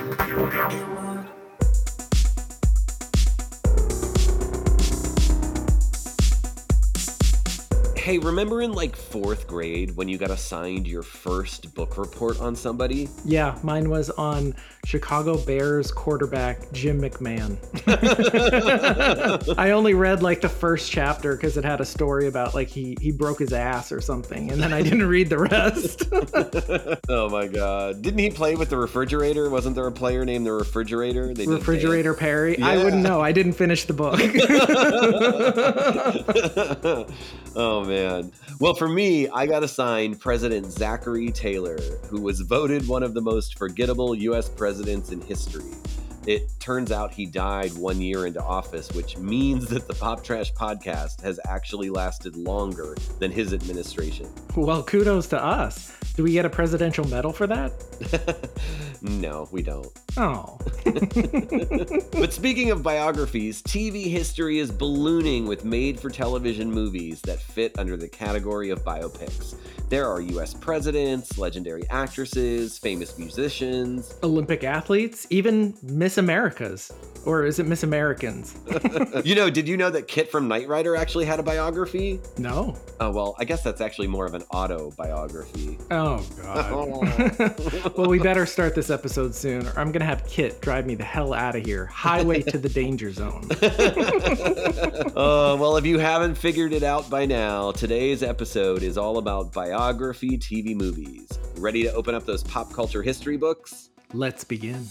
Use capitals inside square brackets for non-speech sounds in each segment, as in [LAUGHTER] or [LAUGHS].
It was Hey, remember in like fourth grade when you got assigned your first book report on somebody? Yeah, mine was on Chicago Bears quarterback Jim McMahon. [LAUGHS] I only read like the first chapter because it had a story about like he he broke his ass or something, and then I didn't read the rest. [LAUGHS] oh my god! Didn't he play with the refrigerator? Wasn't there a player named the refrigerator? They refrigerator Perry. Yeah. I wouldn't know. I didn't finish the book. [LAUGHS] oh man man. Well, for me, I got assigned President Zachary Taylor, who was voted one of the most forgettable U.S. presidents in history. It turns out he died one year into office, which means that the Pop Trash podcast has actually lasted longer than his administration. Well, kudos to us. Do we get a presidential medal for that? [LAUGHS] no, we don't. Oh. [LAUGHS] but speaking of biographies, TV history is ballooning with made for television movies that fit under the category of biopics. There are US presidents, legendary actresses, famous musicians, Olympic athletes, even Miss Americas. Or is it Miss Americans? [LAUGHS] you know, did you know that KITT from Knight Rider actually had a biography? No. Oh, well, I guess that's actually more of an autobiography. Oh, God. [LAUGHS] well, we better start this episode soon, or I'm going to have KITT drive me the hell out of here. Highway to the danger zone. [LAUGHS] uh, well, if you haven't figured it out by now, today's episode is all about biography TV movies. Ready to open up those pop culture history books? Let's begin.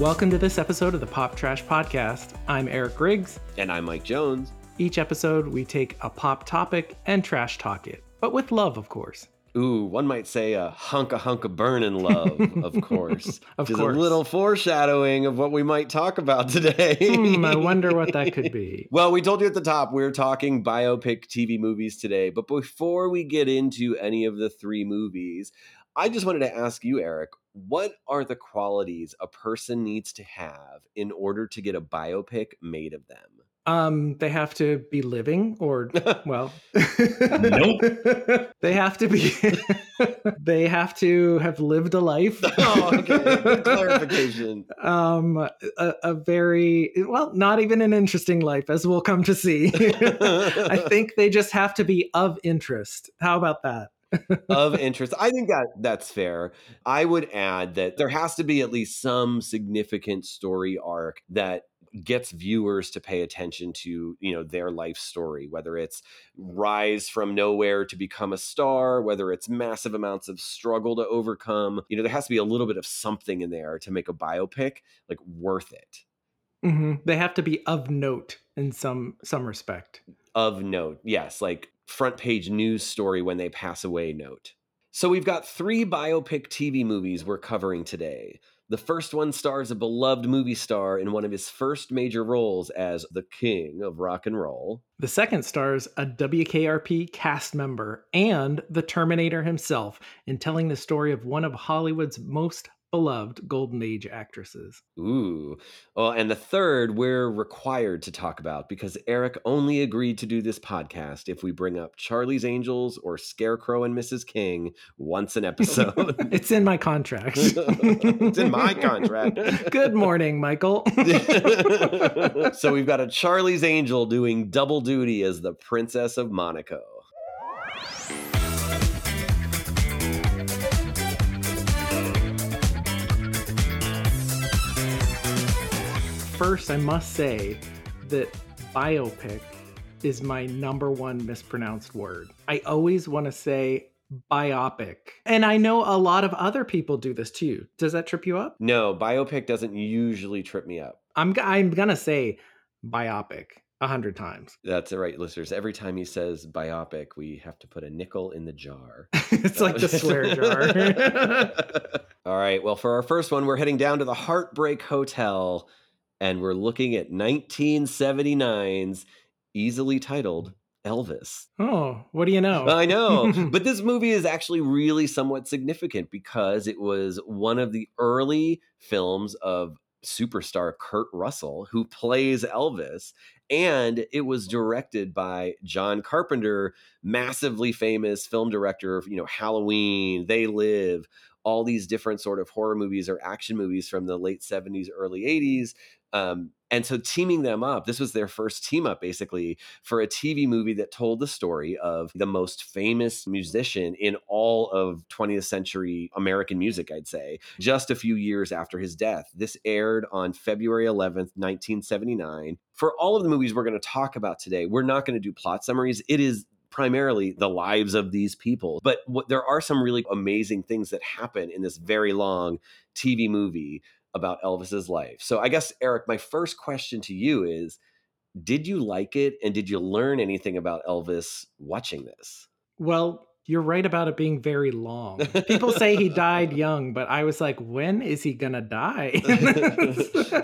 Welcome to this episode of the Pop Trash Podcast. I'm Eric Griggs. And I'm Mike Jones. Each episode, we take a pop topic and trash talk it, but with love, of course. Ooh, one might say a hunk a hunk of burning love, of [LAUGHS] course. of Just course. a little foreshadowing of what we might talk about [LAUGHS] today. Hmm, I wonder what that could be. [LAUGHS] well, we told you at the top we're talking biopic TV movies today, but before we get into any of the three movies, I just wanted to ask you, Eric, what are the qualities a person needs to have in order to get a biopic made of them? Um, they have to be living, or [LAUGHS] well, nope. [LAUGHS] they have to be. [LAUGHS] they have to have lived a life. oh, okay. Good clarification. Um, a, a, very well, not even an interesting life, as we'll come to see. I think they just have to be of interest. How about that? of interest. I think that that's fair. I would add that there has to be at least some significant story arc that gets viewers to pay attention to you know their life story whether it's rise from nowhere to become a star whether it's massive amounts of struggle to overcome you know there has to be a little bit of something in there to make a biopic like worth it mm-hmm. they have to be of note in some some respect of note yes like front page news story when they pass away note. So we've got three biopic TV movies we're covering today. The first one stars a beloved movie star in one of his first major roles as the king of rock and roll. The second stars a WKRP cast member and the Terminator himself in telling the story of one of Hollywood's most beloved golden age actresses. Ooh. Well, and the third we're required to talk about because Eric only agreed to do this podcast if we bring up Charlie's Angels or Scarecrow and Mrs. King once an episode. [LAUGHS] [LAUGHS] it's in my contract. it's in my contract. Good morning, Michael. [LAUGHS] so we've got a Charlie's Angel doing double duty as the Princess of Monaco. First, I must say that biopic is my number one mispronounced word. I always want to say biopic. And I know a lot of other people do this too. Does that trip you up? No, biopic doesn't usually trip me up. I'm I'm going to say biopic a hundred times. That's right, listeners. Every time he says biopic, we have to put a nickel in the jar. [LAUGHS] it's like the swear jar. [LAUGHS] All right. Well, for our first one, we're heading down to the Heartbreak Hotel and we're looking at 1979's easily titled Elvis. Oh, what do you know? I know. [LAUGHS] but this movie is actually really somewhat significant because it was one of the early films of superstar Kurt Russell, who plays Elvis. And it was directed by John Carpenter, massively famous film director of, you know, Halloween, They Live, all these different sort of horror movies or action movies from the late 70s, early 80s. Um, and so teaming them up, this was their first team up basically for a TV movie that told the story of the most famous musician in all of 20th century American music, I'd say, just a few years after his death. This aired on February 11th, 1979. For all of the movies we're going to talk about today, we're not going to do plot summaries. It is primarily the lives of these people. But what, there are some really amazing things that happen in this very long TV movie about Elvis's life. So I guess Eric, my first question to you is did you like it and did you learn anything about Elvis watching this? Well, you're right about it being very long. People say he died [LAUGHS] young, but I was like, when is he gonna die? [LAUGHS]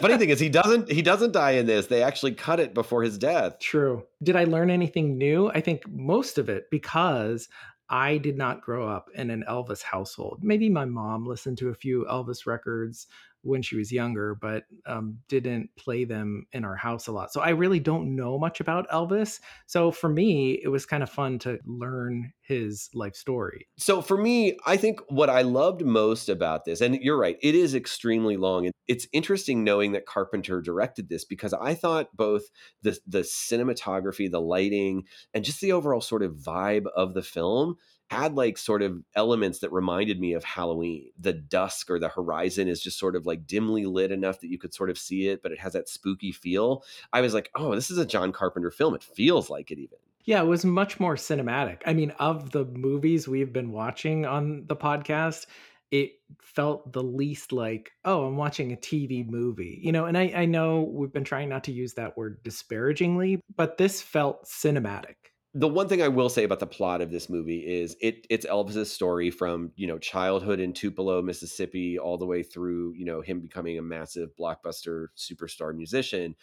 Funny thing is he doesn't he doesn't die in this. They actually cut it before his death. True. Did I learn anything new? I think most of it because I did not grow up in an Elvis household. Maybe my mom listened to a few Elvis records when she was younger, but um, didn't play them in our house a lot. So I really don't know much about Elvis. So for me, it was kind of fun to learn his life story. So for me, I think what I loved most about this, and you're right, it is extremely long. And It's interesting knowing that Carpenter directed this because I thought both the the cinematography, the lighting, and just the overall sort of vibe of the film had like sort of elements that reminded me of Halloween. The dusk or the horizon is just sort of like dimly lit enough that you could sort of see it, but it has that spooky feel. I was like, oh, this is a John Carpenter film. It feels like it even. Yeah, it was much more cinematic. I mean, of the movies we've been watching on the podcast, it felt the least like, oh, I'm watching a TV movie, you know. And I, I know we've been trying not to use that word disparagingly, but this felt cinematic the one thing I will say about the plot of this movie is it it's Elvis's story from you know childhood in Tupelo, Mississippi, all the way through you know him becoming a massive blockbuster superstar musician.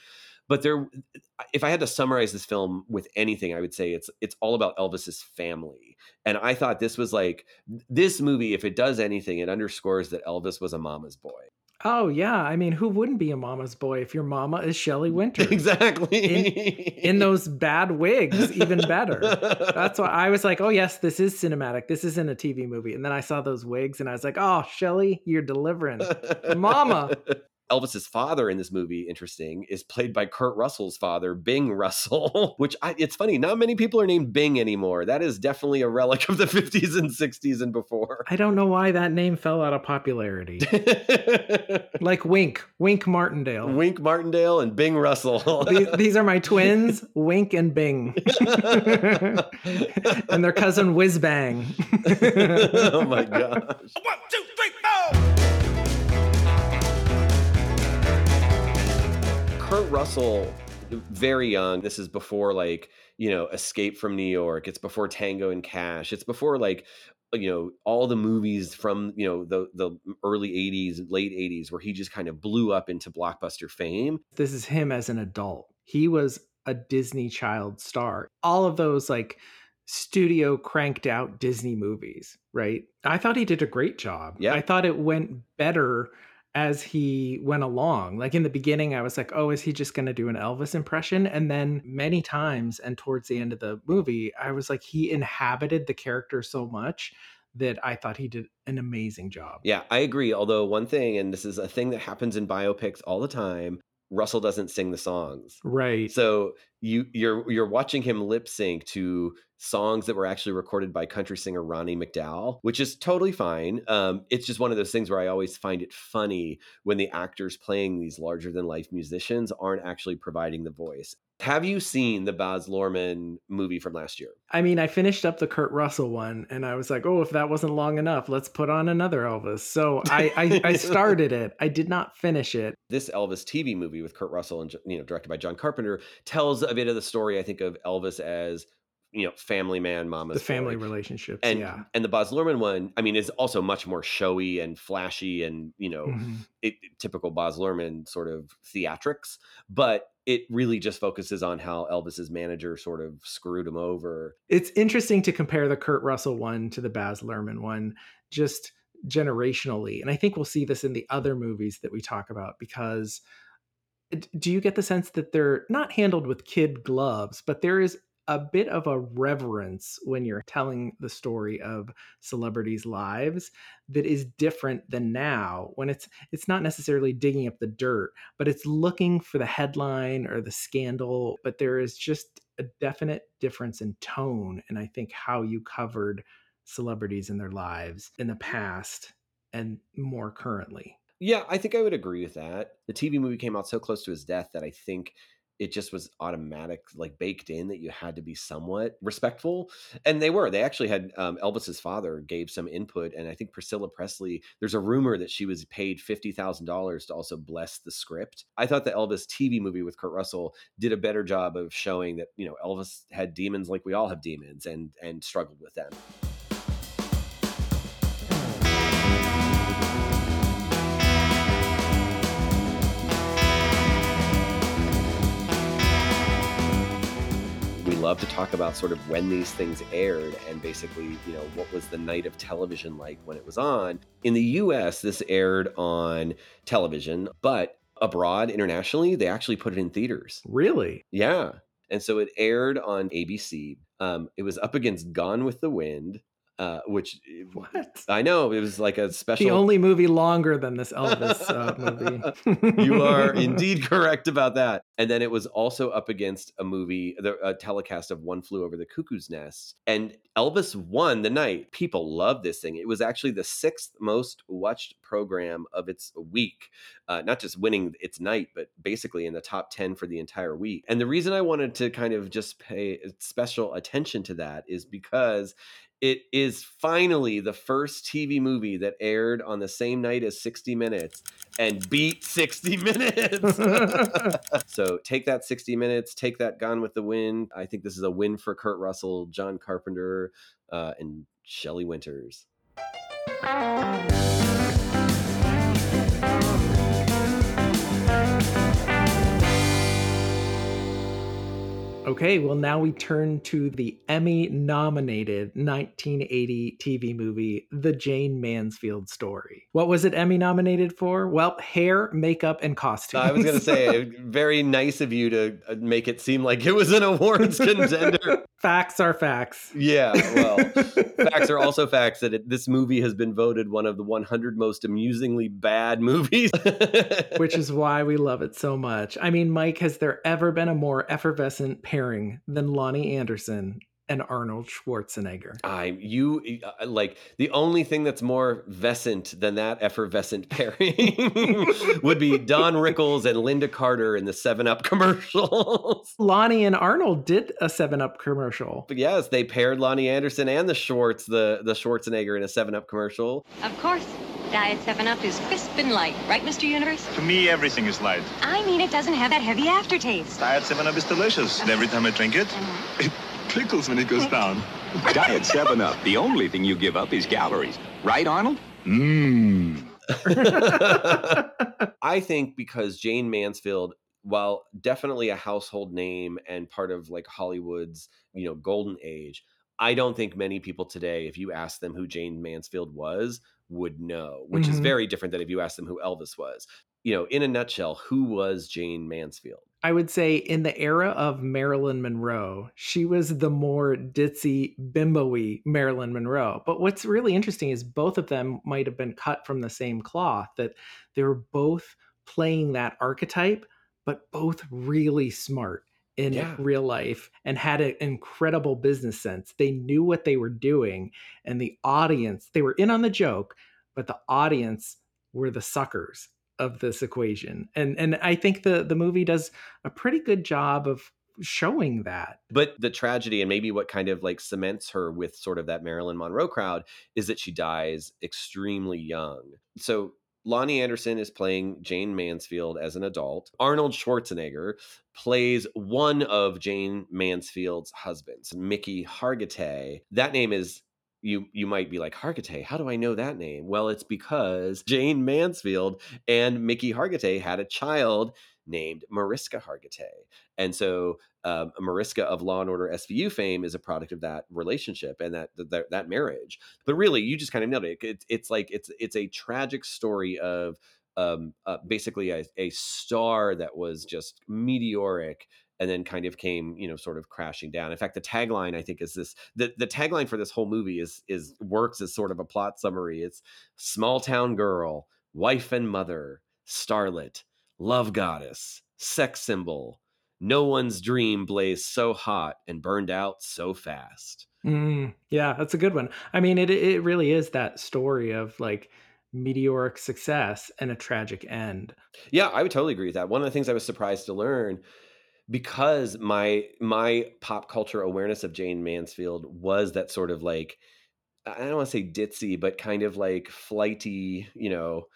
But there, if I had to summarize this film with anything, I would say it's it's all about Elvis's family. And I thought this was like this movie, if it does anything, it underscores that Elvis was a mama's boy. Oh yeah, I mean, who wouldn't be a mama's boy if your mama is Shelley [LAUGHS] Winter? Exactly. In, in, those bad wigs, even better. That's why I was like, oh yes, this is cinematic. This isn't a TV movie. And then I saw those wigs, and I was like, oh Shelley, you're delivering, [LAUGHS] mama. Elvis's father in this movie, interesting, is played by Kurt Russell's father, Bing [LAUGHS] Russell, which I, it's funny, not many people are named Bing anymore. That is definitely a relic of the [LAUGHS] 50s and 60s and before. I don't know why that name fell out of popularity. [LAUGHS] like Wink, Wink Martindale. Wink Martindale and Bing Russell. these, these, are my twins, Wink and Bing. and their cousin Whiz Bang. oh my gosh. One, two, three, four. Kurt Russell, very young. This is before like you know Escape from New York. It's before Tango and Cash. It's before like you know all the movies from you know the the early 80s late 80s where he just kind of blew up into blockbuster fame this is him as an adult he was a disney child star all of those like studio cranked out disney movies right i thought he did a great job yeah i thought it went better as he went along. Like in the beginning, I was like, oh, is he just going to do an Elvis impression? And then many times, and towards the end of the movie, I was like, he inhabited the character so much that I thought he did an amazing job. Yeah, I agree. Although, one thing, and this is a thing that happens in biopics all the time, Russell doesn't sing the songs. Right. So you you're you're watching him lip sync to songs that were actually recorded by country singer Ronnie McDowell, which is totally fine. Um, it's just one of those things where I always find it funny when the actors playing these larger than life musicians aren't actually providing the voice. Have you seen the Baz Luhrmann movie from last year? I mean, I finished up the Kurt Russell one and I was like, oh, if that wasn't long enough, let's put on another Elvis. So I, I, I [LAUGHS] started it. I did not finish it. This Elvis TV movie with Kurt Russell and, you know, directed by John Carpenter tells a bit of the story, I think, of Elvis as you know family man mama's the family boy. relationships and yeah and the Baz Luhrmann one I mean is also much more showy and flashy and you know mm-hmm. it, typical Baz Luhrmann sort of theatrics but it really just focuses on how Elvis's manager sort of screwed him over it's interesting to compare the Kurt Russell one to the Baz Luhrmann one just generationally. And I think we'll see this in the other movies that we talk about because do you get the sense that they're not handled with kid gloves, but there is a bit of a reverence when you're telling the story of celebrities' lives that is different than now when it's it's not necessarily digging up the dirt but it's looking for the headline or the scandal but there is just a definite difference in tone and I think how you covered celebrities in their lives in the past and more currently. Yeah, I think I would agree with that. The TV movie came out so close to his death that I think it just was automatic, like baked in that you had to be somewhat respectful. And they were. They actually had um, Elvis's father gave some input, and I think Priscilla Presley. There's a rumor that she was paid fifty thousand dollars to also bless the script. I thought the Elvis TV movie with Kurt Russell did a better job of showing that you know Elvis had demons like we all have demons, and and struggled with them. Love to talk about sort of when these things aired and basically, you know, what was the night of television like when it was on. In the US, this aired on television, but abroad, internationally, they actually put it in theaters. Really? Yeah. And so it aired on ABC. Um, it was up against Gone with the Wind, uh, which what I know it was like a special. The only movie longer than this Elvis uh, [LAUGHS] movie. you are [LAUGHS] indeed correct about that. And then it was also up against a movie, the a telecast of One Flew Over the Cuckoo's Nest, and Elvis won the night. People loved this thing. It was actually the sixth most watched program of its week, uh, not just winning its night, but basically in the top ten for the entire week. And the reason I wanted to kind of just pay special attention to that is because it is finally the first TV movie that aired on the same night as 60 Minutes and beat 60 [LAUGHS] Minutes. [LAUGHS] so take that 60 Minutes, take that Gone with the Wind. I think this is a win for Kurt Russell, John Carpenter, uh, and Shelley Winters. Okay, well, now we turn to the Emmy nominated 1980 TV movie, The Jayne Mansfield Story. What was it Emmy nominated for? Well, hair, makeup, and costumes. I was going to say, [LAUGHS] very nice of you to uh, make it seem like it was an awards [LAUGHS] contender. facts are facts. Yeah, well, [LAUGHS] facts are also facts that it, this movie has been voted one of the 100 most amusingly bad movies. Which is why we love it so much. I mean, Mike, has there ever been a more effervescent pair? Than Loni Anderson and Arnold Schwarzenegger. I you uh, like the only thing that's more vescent than that effervescent [LAUGHS] pairing [LAUGHS] would be Don Rickles and Lynda Carter in the 7 Up [LAUGHS] commercials. Loni and Arnold did a 7 Up commercial. But yes, they paired Loni Anderson and the Schwartz the the Schwarzenegger in a 7 Up commercial. Of course. Diet 7-Up is crisp and light, right, Mr. Universe? For me, everything is light. I mean, it doesn't have that heavy aftertaste. Diet 7-Up is delicious, and every time I drink it, uh-huh. it tickles when it goes down. [LAUGHS] Diet 7-Up, the only thing you give up is calories. Right, Arnold? Mmm. [LAUGHS] I think because Jayne Mansfield while definitely a household name and part of like Hollywood's, you know, golden age, I don't think many people today, if you ask them who Jayne Mansfield was, would know, which mm-hmm. is very different than if you ask them who Elvis was. You know, in a nutshell, who was Jayne Mansfield? I would say in the era of Marilyn Monroe, she was the more ditzy, bimbo-y Marilyn Monroe. But what's really interesting is both of them might have been cut from the same cloth, that they were both playing that archetype, but both really smart in yeah. real life and had an incredible business sense. They knew what they were doing, and the audience, they were in on the joke, but the audience were the suckers of this equation. And and I think the the movie does a pretty good job of showing that. But the tragedy and maybe what kind of like cements her with sort of that Marilyn Monroe crowd is that she dies extremely young. So Loni Anderson is playing Jayne Mansfield as an adult. Arnold Schwarzenegger plays one of Jayne Mansfield's husbands, Mickey Hargitay. That name is you you might be like Hargitay, how do I know that name? Well, it's because Jayne Mansfield and Mickey Hargitay had a child named Mariska Hargitay. And so um, Mariska of Law and Order SVU fame is a product of that relationship and that that, that marriage. But really, you just kind of nailed it. it. It's like it's it's a tragic story of um, uh, basically a, a star that was just meteoric and then kind of came you know sort of crashing down. In fact the tagline i think is this the, the tagline for this whole movie is is works as sort of a plot summary. It's small town girl wife and mother starlet love goddess sex symbol no one's dream blazed so hot and burned out so fast. Mm, yeah that's a good one. I mean it it really is that story of like meteoric success and a tragic end. Yeah i would totally agree with that. One of the things i was surprised to learn because my my pop culture awareness of Jayne Mansfield was that sort of like I don't want to say ditzy, but kind of like flighty, you know,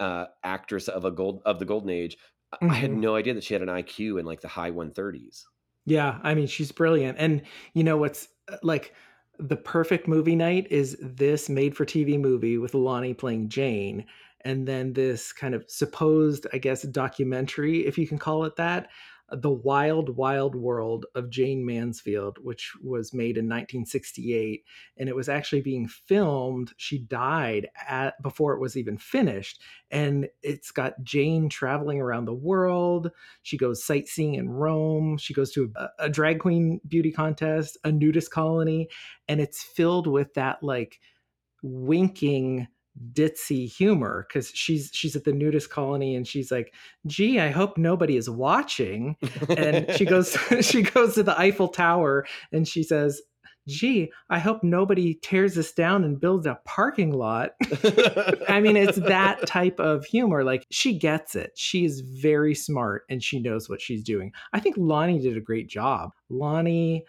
uh, actress of a gold of the golden age. Mm-hmm. I had mm-hmm. no idea that she had an IQ in like the high 130s. Yeah, I mean she's brilliant, and you know what's uh, like the perfect movie night is this made for TV movie with Loni playing Jayne, and then this kind of supposed, I guess, documentary, if you can call it that, the Wild Wild World of Jayne Mansfield, which was made in 1968, and it was actually being filmed. She died at before it was even finished, and it's got Jayne traveling around the world. She goes sightseeing in Rome. She goes to a, a drag queen beauty contest, a nudist colony, and it's filled with that like winking ditzy humor because she's she's at the nudist colony and she's like gee i hope nobody is watching. And she [LAUGHS] goes [LAUGHS] she goes to the eiffel tower and she says gee i hope nobody tears this down and builds a parking lot. [LAUGHS] I mean it's that type of humor like she gets it. She is very smart and she knows what she's doing. I think Loni did a great job. Loni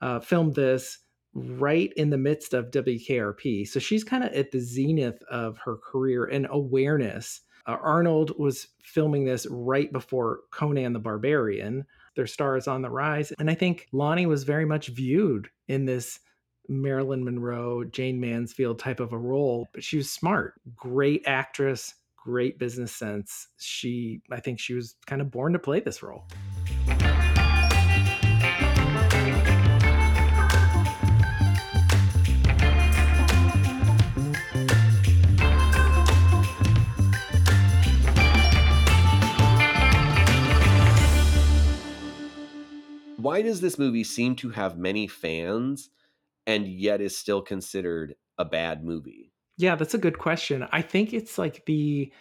uh, filmed this right in the midst of WKRP. So she's kind of at the zenith of her career and awareness. Uh, Arnold was filming this right before Conan the Barbarian. Their star is on the rise. And I think Loni was very much viewed in this Marilyn Monroe, Jayne Mansfield type of a role, but she was smart, great actress, great business sense. She, I think she was kind of born to play this role. Why does this movie seem to have many fans and yet is still considered a bad movie? Yeah, that's a good question. I think it's like the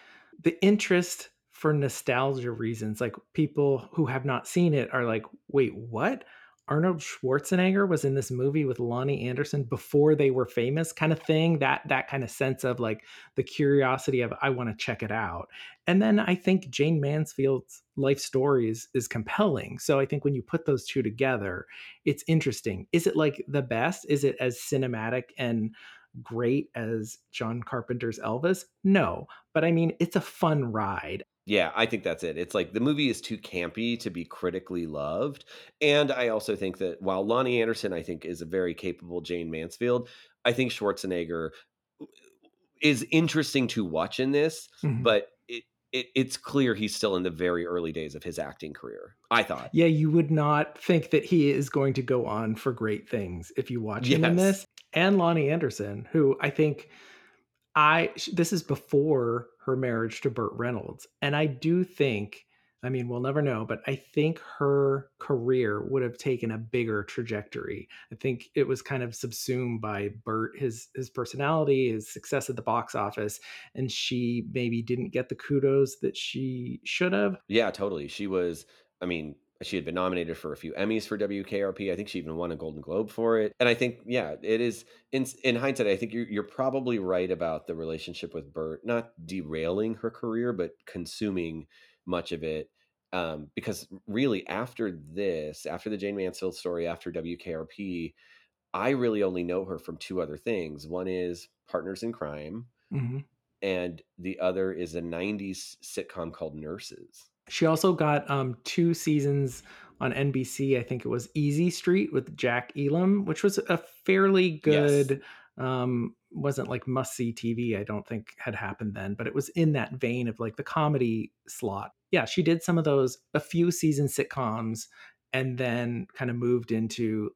the interest for nostalgia reasons. Like people who have not seen it are like, "Wait, what? Arnold Schwarzenegger was in this movie with Loni Anderson before they were famous kind of thing that that kind of sense of like the curiosity of I want to check it out. And then I think Jayne Mansfield's life story is, is compelling. So I think when you put those two together, it's interesting. Is it like the best? Is it as cinematic and great as John Carpenter's Elvis? No, but I mean, it's a fun ride. Yeah, I think that's it. It's like the movie is too campy to be critically loved. And I also think that while Loni Anderson, I think, is a very capable Jayne Mansfield, I think Schwarzenegger is interesting to watch in this, mm-hmm. but it, it, it's clear he's still in the very early days of his acting career. I thought. Yeah, you would not think that he is going to go on for great things if you watch yes. him in this. And Loni Anderson, who I think I this is before her marriage to Burt Reynolds. And I do think, I mean, we'll never know, but I think her career would have taken a bigger trajectory. I think it was kind of subsumed by Burt, his his personality, his success at the box office, and she maybe didn't get the kudos that she should have. Yeah, totally. She was, I mean, she had been nominated for a few Emmys for WKRP. I think she even won a Golden Globe for it. And I think, yeah, it is in in hindsight. I think you're you're probably right about the relationship with Burt not derailing her career, but consuming much of it. Um, because really, after this, after the Jayne Mansfield story, after WKRP, I really only know her from two other things. One is Partners in Crime, mm-hmm. and the other is a '90s sitcom called Nurses. She also got um, two seasons on NBC. I think it was Easy Street with Jack Elam, which was a fairly good. Yes. Um, wasn't like must see TV. I don't think had happened then, but it was in that vein of like the comedy slot. yeah, she did some of those, a few season sitcoms, and then kind of moved into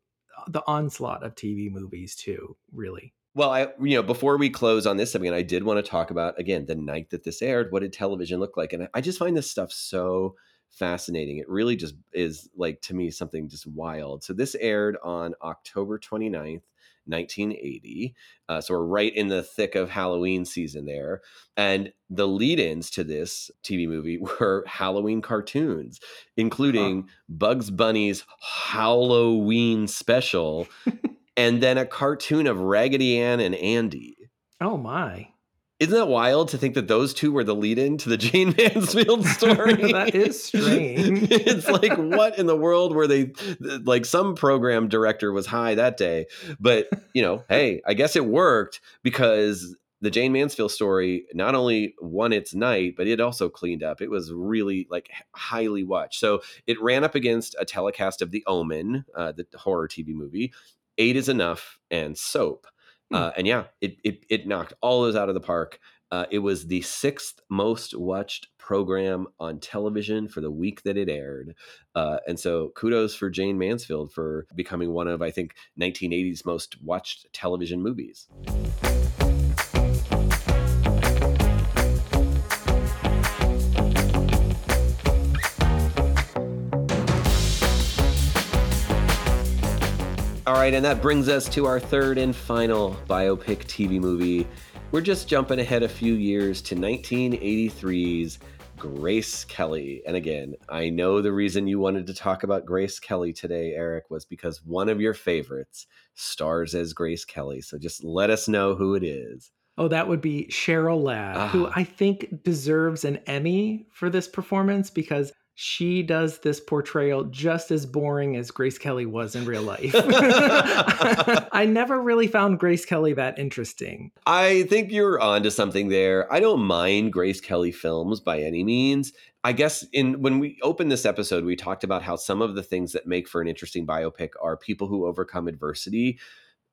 the onslaught of TV movies too, really. Well, I you know before we close on this, I mean, I did want to talk about again the night that this aired. What did television look like? And I just find this stuff so fascinating. It really just is like to me something just wild. So this aired on October 29th, 1980. Uh, so we're right in the thick of Halloween season there. And the lead ins to this TV movie [LAUGHS] were Halloween cartoons, including huh. Bugs Bunny's Halloween special [LAUGHS] and then a cartoon of Raggedy Ann and Andy. Oh, my. Isn't that wild to think that those two were the lead in to the [LAUGHS] Jayne Mansfield [LAUGHS] story? that is strange. [LAUGHS] it's like, what in the world were they like? Some program director was high that day, but you know, hey, I guess it worked because the Jayne Mansfield story not only won its night, but it also cleaned up. It was really like highly watched. So it ran up against a telecast of The Omen, uh, the horror TV movie, Eight is Enough, and Soap. Hmm. Uh, and yeah, it, it, it knocked all those out of the park. Uh, it was the sixth most watched program on television for the week that it aired. Uh, and so kudos for Jayne Mansfield for becoming one of, I think, 1980's most watched television movies. Right, and that brings us to our third and final biopic TV movie. We're just jumping ahead a few years to 1983's Grace Kelly. And again, I know the reason you wanted to talk about Grace Kelly today, Eric, was because one of your favorites stars as Grace Kelly. So just let us know who it is. Oh, that would be Cheryl Ladd, who ah. I think deserves an Emmy for this performance because she does this portrayal just as boring as Grace Kelly was in real life. [LAUGHS] [LAUGHS] I never really found Grace Kelly that interesting. I think you're onto something there. I don't mind Grace Kelly films by any means. I guess in when we opened this episode, we talked about how some of the things that make for an interesting biopic are people who overcome adversity.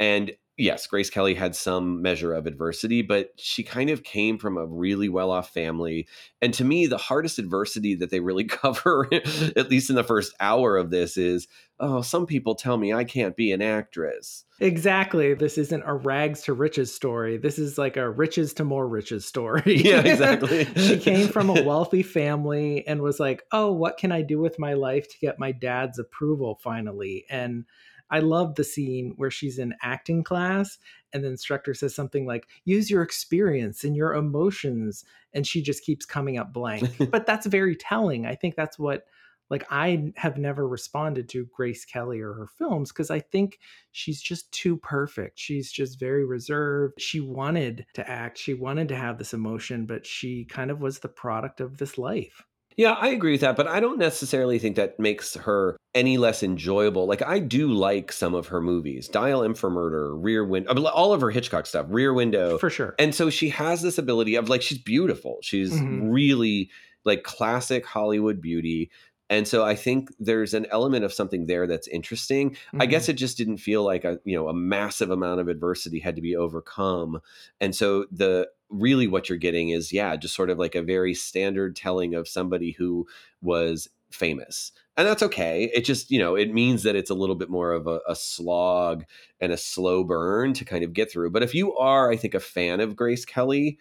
And yes, Grace Kelly had some measure of adversity, but she kind of came from a really well off family. And to me, the hardest adversity that they really [LAUGHS] cover, at least in the first hour of this, is oh, some people tell me I can't be an actress. Exactly. This isn't a rags to riches story. This is like a riches to more riches story. Yeah, [LAUGHS] exactly. she came from a [LAUGHS] wealthy family and was like, oh, what can I do with my life to get my dad's approval finally? And I love the scene where she's in acting class and the instructor says something like, use your experience and your emotions. And she just keeps coming up blank. [LAUGHS] but that's very telling. I think that's what, like, I have never responded to Grace Kelly or her films because I think she's just too perfect. She's just very reserved. She wanted to act, she wanted to have this emotion, but she kind of was the product of this life. Yeah, I agree with that, but I don't necessarily think that makes her any less enjoyable. Like I do like some of her movies, Dial M for Murder, Rear Window, all of her Hitchcock stuff, Rear Window, for sure. And so she has this ability of like she's beautiful. She's mm-hmm. really like classic Hollywood beauty. And so I think there's an element of something there that's interesting. Mm-hmm. I guess mm-hmm. it just didn't feel like a you know a massive amount of adversity had to be overcome. And so the really what you're getting is yeah just sort of like a very standard telling of somebody who was famous. And that's okay. It just you know it means that it's a little bit more of a, a, slog and a slow burn to kind of get through. But if you are i think a fan of grace kelly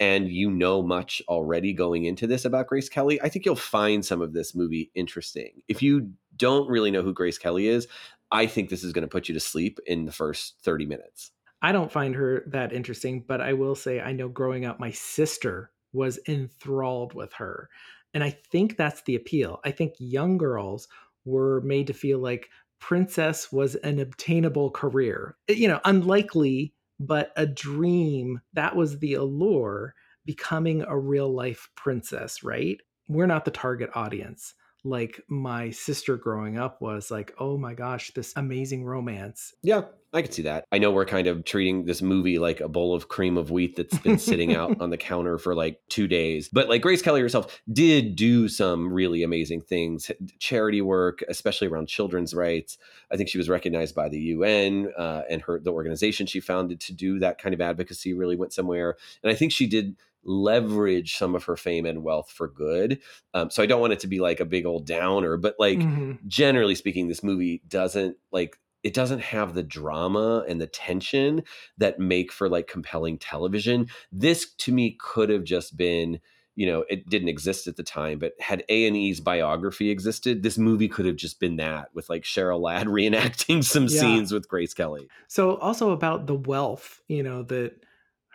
and you know much already going into this about grace kelly i think you'll find some of this movie interesting. If you don't really know who grace kelly is i think this is going to put you to sleep in the first 30 minutes I don't find her that interesting, but I will say I know growing up, my sister was enthralled with her. And I think that's the appeal. I think young girls were made to feel like princess was an obtainable career. Eh, you know, unlikely, but a dream. That was the allure, becoming a real life princess, right? We're not the target audience like my sister growing up was like, oh my gosh, this amazing romance. Yeah, I can see that. I know we're kind of treating this movie like a bowl of cream of wheat that's been sitting out [LAUGHS] on the counter for like two days. But like Grace Kelly herself did do some really amazing things, charity work, especially around children's rights. I think she was recognized by the UN uh, and her the organization she founded to do that kind of advocacy really went somewhere. And I think she did leverage some of her fame and wealth for good. Um, so I don't want it to be like a big old downer, but like Mhm. generally speaking, this movie doesn't like it doesn't have the drama and the tension that make for like compelling television. This to me could have just been you know it didn't exist at the time but had a&e's biography existed this movie could have just been that with like cheryl ladd [LAUGHS] reenacting some Yeah. scenes with grace kelly So also about the wealth, you know, that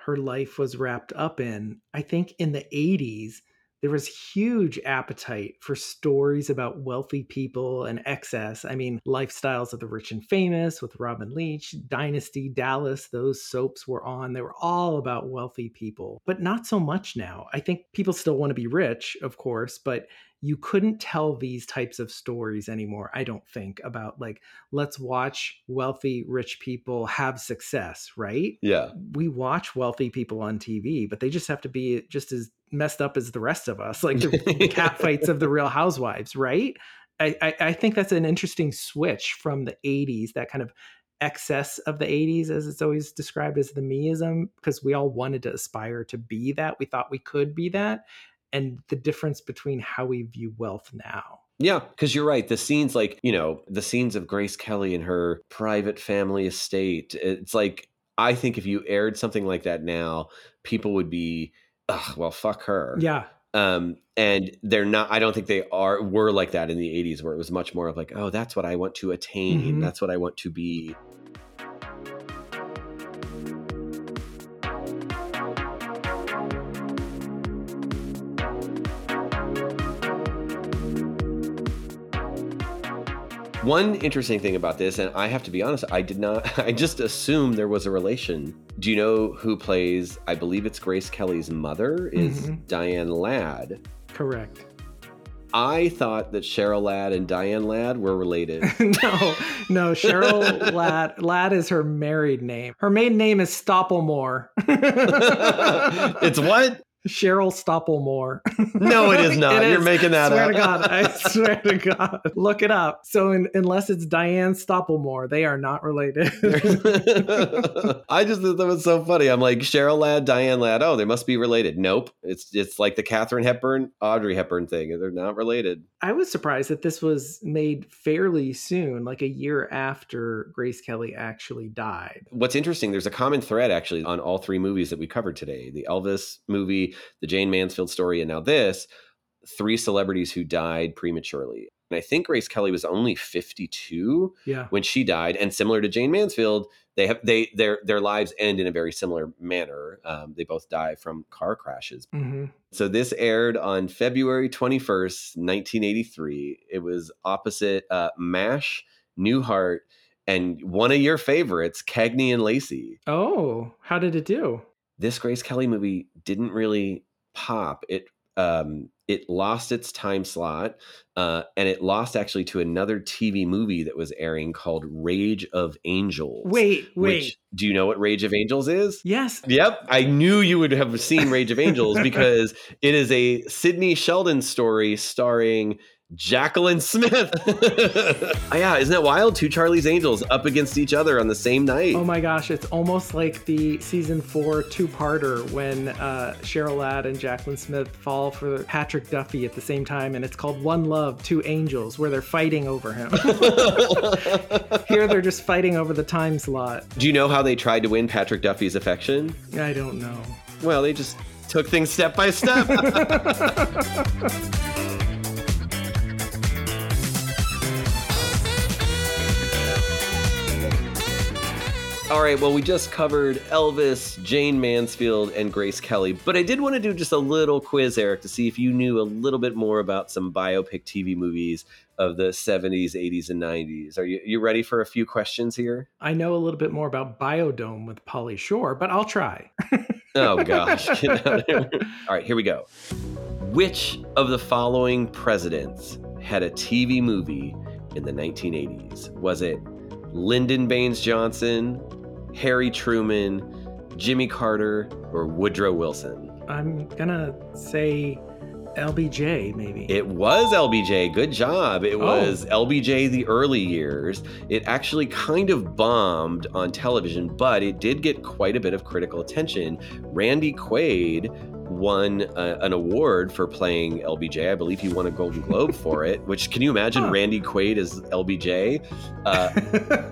her life was wrapped up in. I think in the 80s there was huge appetite for stories about wealthy people and excess. I mean, lifestyles of the rich and famous with Robin Leach, Dynasty, Dallas, those soaps were on. They were all about wealthy people, but not so much now. I think people still want to be rich, of course, but you couldn't tell these types of stories anymore, I don't think, about like, let's watch wealthy, rich people have success, right? yeah We watch wealthy people on TV, but they just have to be just as messed up as the rest of us, like the [LAUGHS] cat fights of the real housewives, right? I, I, I think that's an interesting switch from the 80s, that kind of excess of the 80s, as it's always described as the meism, because we all wanted to aspire to be that. We thought we could be that. And the difference between how we view wealth now. Yeah, because you're right. The scenes, like, you know, the scenes of Grace Kelly and her private family estate, it's like, I think if you aired something like that now, people would be, Ugh, well, fuck her. Yeah. Um, and they're not, I don't think they are, were like that in the 80s, where it was much more of like, oh, that's what I want to attain. Mhm. That's what I want to be. One interesting thing about this, and I have to be honest, I did not, [LAUGHS] I just assumed there was a relation. Do you know who plays, I believe it's Grace Kelly's mother, is Mhm. Diane Ladd. Correct. I thought that Cheryl Ladd and Diane Ladd were related. [LAUGHS] no, no. Cheryl [LAUGHS] Ladd. Ladd is her married name. Her maiden name is Stoppelmoor. it's what? Cheryl Stoppelmoor. No, it is [LAUGHS] not. It You're is. making that swear up. to God. I swear to God. Look it up. So in, unless it's Diane Stoppelmoor, they are not related. [LAUGHS] I just thought that was so funny. I'm like Cheryl Ladd, Diane Ladd. Oh, they must be related. Nope. It's it's like the Katharine Hepburn, Audrey Hepburn thing. They're not related. I was surprised that this was made fairly soon, like a year after Grace Kelly actually died. What's interesting, there's a common thread actually on all three movies that we covered today: the Elvis movie, the Jayne Mansfield story, and now this. Three celebrities who died prematurely. And I think Grace Kelly was only 52 Yeah. when she died, and similar to Jayne Mansfield, they have they their their lives end in a very similar manner. Um, they both die from car crashes. hmm So this aired on February 21st, 1983. It was opposite uh, MASH, Newhart, and one of your favorites, Cagney and Lacey. Oh, how did it do? This Grace Kelly movie didn't really pop. It um, it lost its time slot, uh, and it lost actually to another TV movie that was airing called Rage of Angels. Wait, wait. Which, do you know what Rage of Angels is? yes. Yep, I knew you would have seen Rage of Angels because [LAUGHS] it is a Sidney Sheldon story starring Jaclyn Smith. [LAUGHS] oh, yeah, isn't that wild? Two Charlie's Angels up against each other on the same night. Oh my gosh, it's almost like the season four two parter when uh, Cheryl Ladd and Jaclyn Smith fall for Patrick Duffy at the same time, and it's called One Love, Two Angels, where they're fighting over him. [LAUGHS] Here they're just fighting over the time slot. Do you know how they tried to win Patrick Duffy's affection? I don't know. Well, they just took things step by step. [LAUGHS] All right, well, we just covered Elvis, Jayne Mansfield, and Grace Kelly, but I did want to do just a little quiz, Eric, to see if you knew a little bit more about some biopic TV movies of the 70s, 80s, and 90s. Are you, you ready for a few questions here? I know a little bit more about Biodome with Pauly Shore, but I'll try. [LAUGHS] Oh, gosh. [LAUGHS] Get out of here. All right, here we go. Which of the following presidents had a TV movie in the 1980s? Was it Lyndon Baines Johnson, Harry Truman, Jimmy Carter, or Woodrow Wilson? I'm gonna say LBJ, maybe. It was LBJ. Good job. It Oh. was LBJ the early years. It actually kind of bombed on television, but it did get quite a bit of critical attention. Randy Quaid won uh, an award for playing LBJ. I believe he won a Golden Globe [LAUGHS] for it. Which can you imagine Huh. Randy Quaid as LBJ? Uh,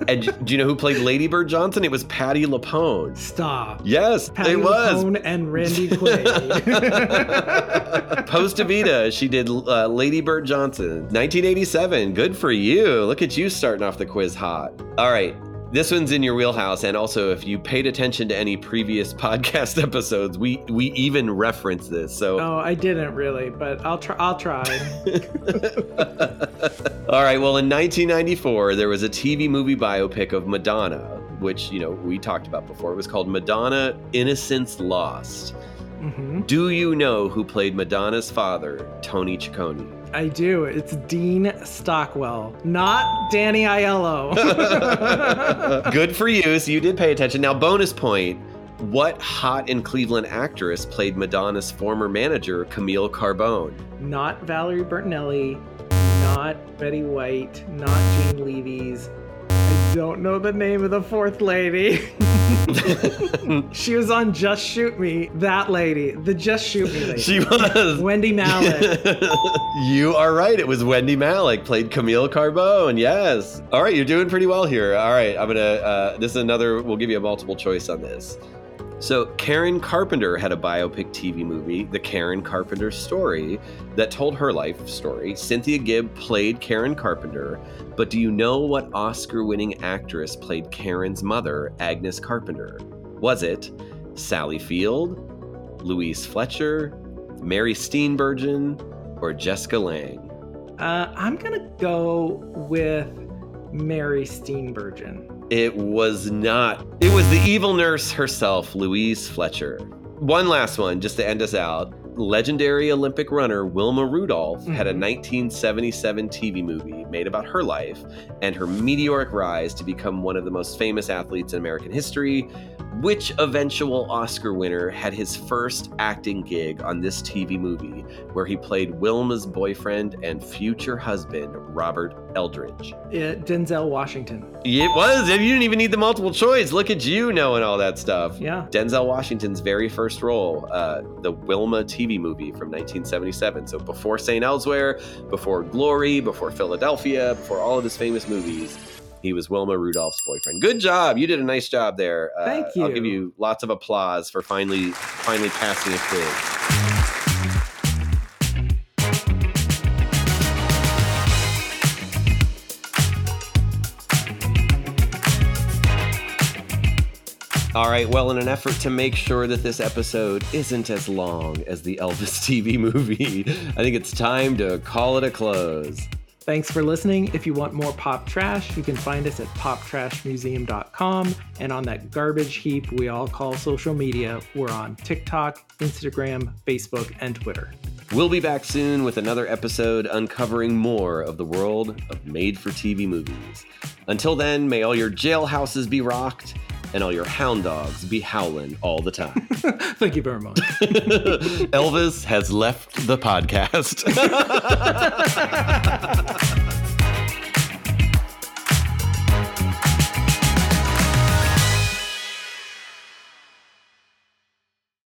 [LAUGHS] and do you know who played Lady Bird Johnson? It was Patti LuPone. Stop. Yes, Patti it was. LuPone and Randy Quaid. [LAUGHS] Post Evita, she did uh, Lady Bird Johnson, 1987. Good for you. Look at you starting off the quiz hot. All right. This one's in your wheelhouse, and also if you paid attention to any previous [LAUGHS] podcast episodes, we we even reference this. So, oh, I didn't really, but I'll try. I'll try. [LAUGHS] all right. Well, in 1994, there was a TV movie biopic of Madonna, which you know we talked about before. It was called Madonna: Innocence Lost. hmm Do you know who played Madonna's father, Tony Ciccone? I do. It's Dean Stockwell, not Danny Aiello. [LAUGHS] Good for you. So you did pay attention. Now, bonus point. What hot in Cleveland actress played Madonna's former manager, Camille Barbone? not Valerie Bertinelli, not Betty White, not Jane Leeves. I don't know the name of the fourth lady. [LAUGHS] she was on Just Shoot Me. That lady, the Just Shoot Me lady. she was. Wendie Malick. [LAUGHS] you are right. It was Wendie Malick played Camille Barbone. Yes. All right, you're doing pretty well here. All right, I'm gonna. Uh, this is another. We'll give you a multiple choice on this. So Karen Carpenter had a biopic TV movie, The Karen Carpenter Story, that told her life story. Cynthia Gibb played Karen Carpenter, but do you know what Oscar-winning actress played Karen's mother, Agnes Carpenter? Was it Sally Field, Louise Fletcher, Mary Steenburgen, or Jessica Lange? Uh, I'm gonna go with Mary Steenburgen. It was not. It was the evil nurse herself, Louise Fletcher. One last one, just to end us out. Legendary Olympic runner Wilma Rudolph had a Mhm. 1977 TV movie made about her life and her meteoric rise to become one of the most famous athletes in American history. Which eventual Oscar winner had his first acting gig on this TV movie, where he played Wilma's boyfriend and future husband, Robert Eldridge? Uh, Denzel Washington. It was. You didn't even need the multiple choice. Look at you knowing all that stuff. Yeah. Denzel Washington's very first role, uh, the Wilma TV movie from 1977. So before St. Elsewhere, before Glory, before Philadelphia, before all of his famous movies, he was Wilma Rudolph's boyfriend. Good job. You did a nice job there. Uh, Thank you. I'll give you lots of applause for finally, finally passing a quiz. All right, well, in an effort to make sure that this episode isn't as long as the Elvis [LAUGHS] TV movie, I think it's time to call it a close. Thanks for listening. If you want more pop trash, you can find us at poptrashmuseum.com and on that garbage heap we all call social media. We're on TikTok, Instagram, Facebook, and Twitter. We'll be back soon with another episode uncovering more of the world of made for TV movies. Until then, may all your jailhouses be rocked and all your hound dogs be howling all the time. [LAUGHS] Thank you very much. [LAUGHS] Elvis has left the podcast. [LAUGHS]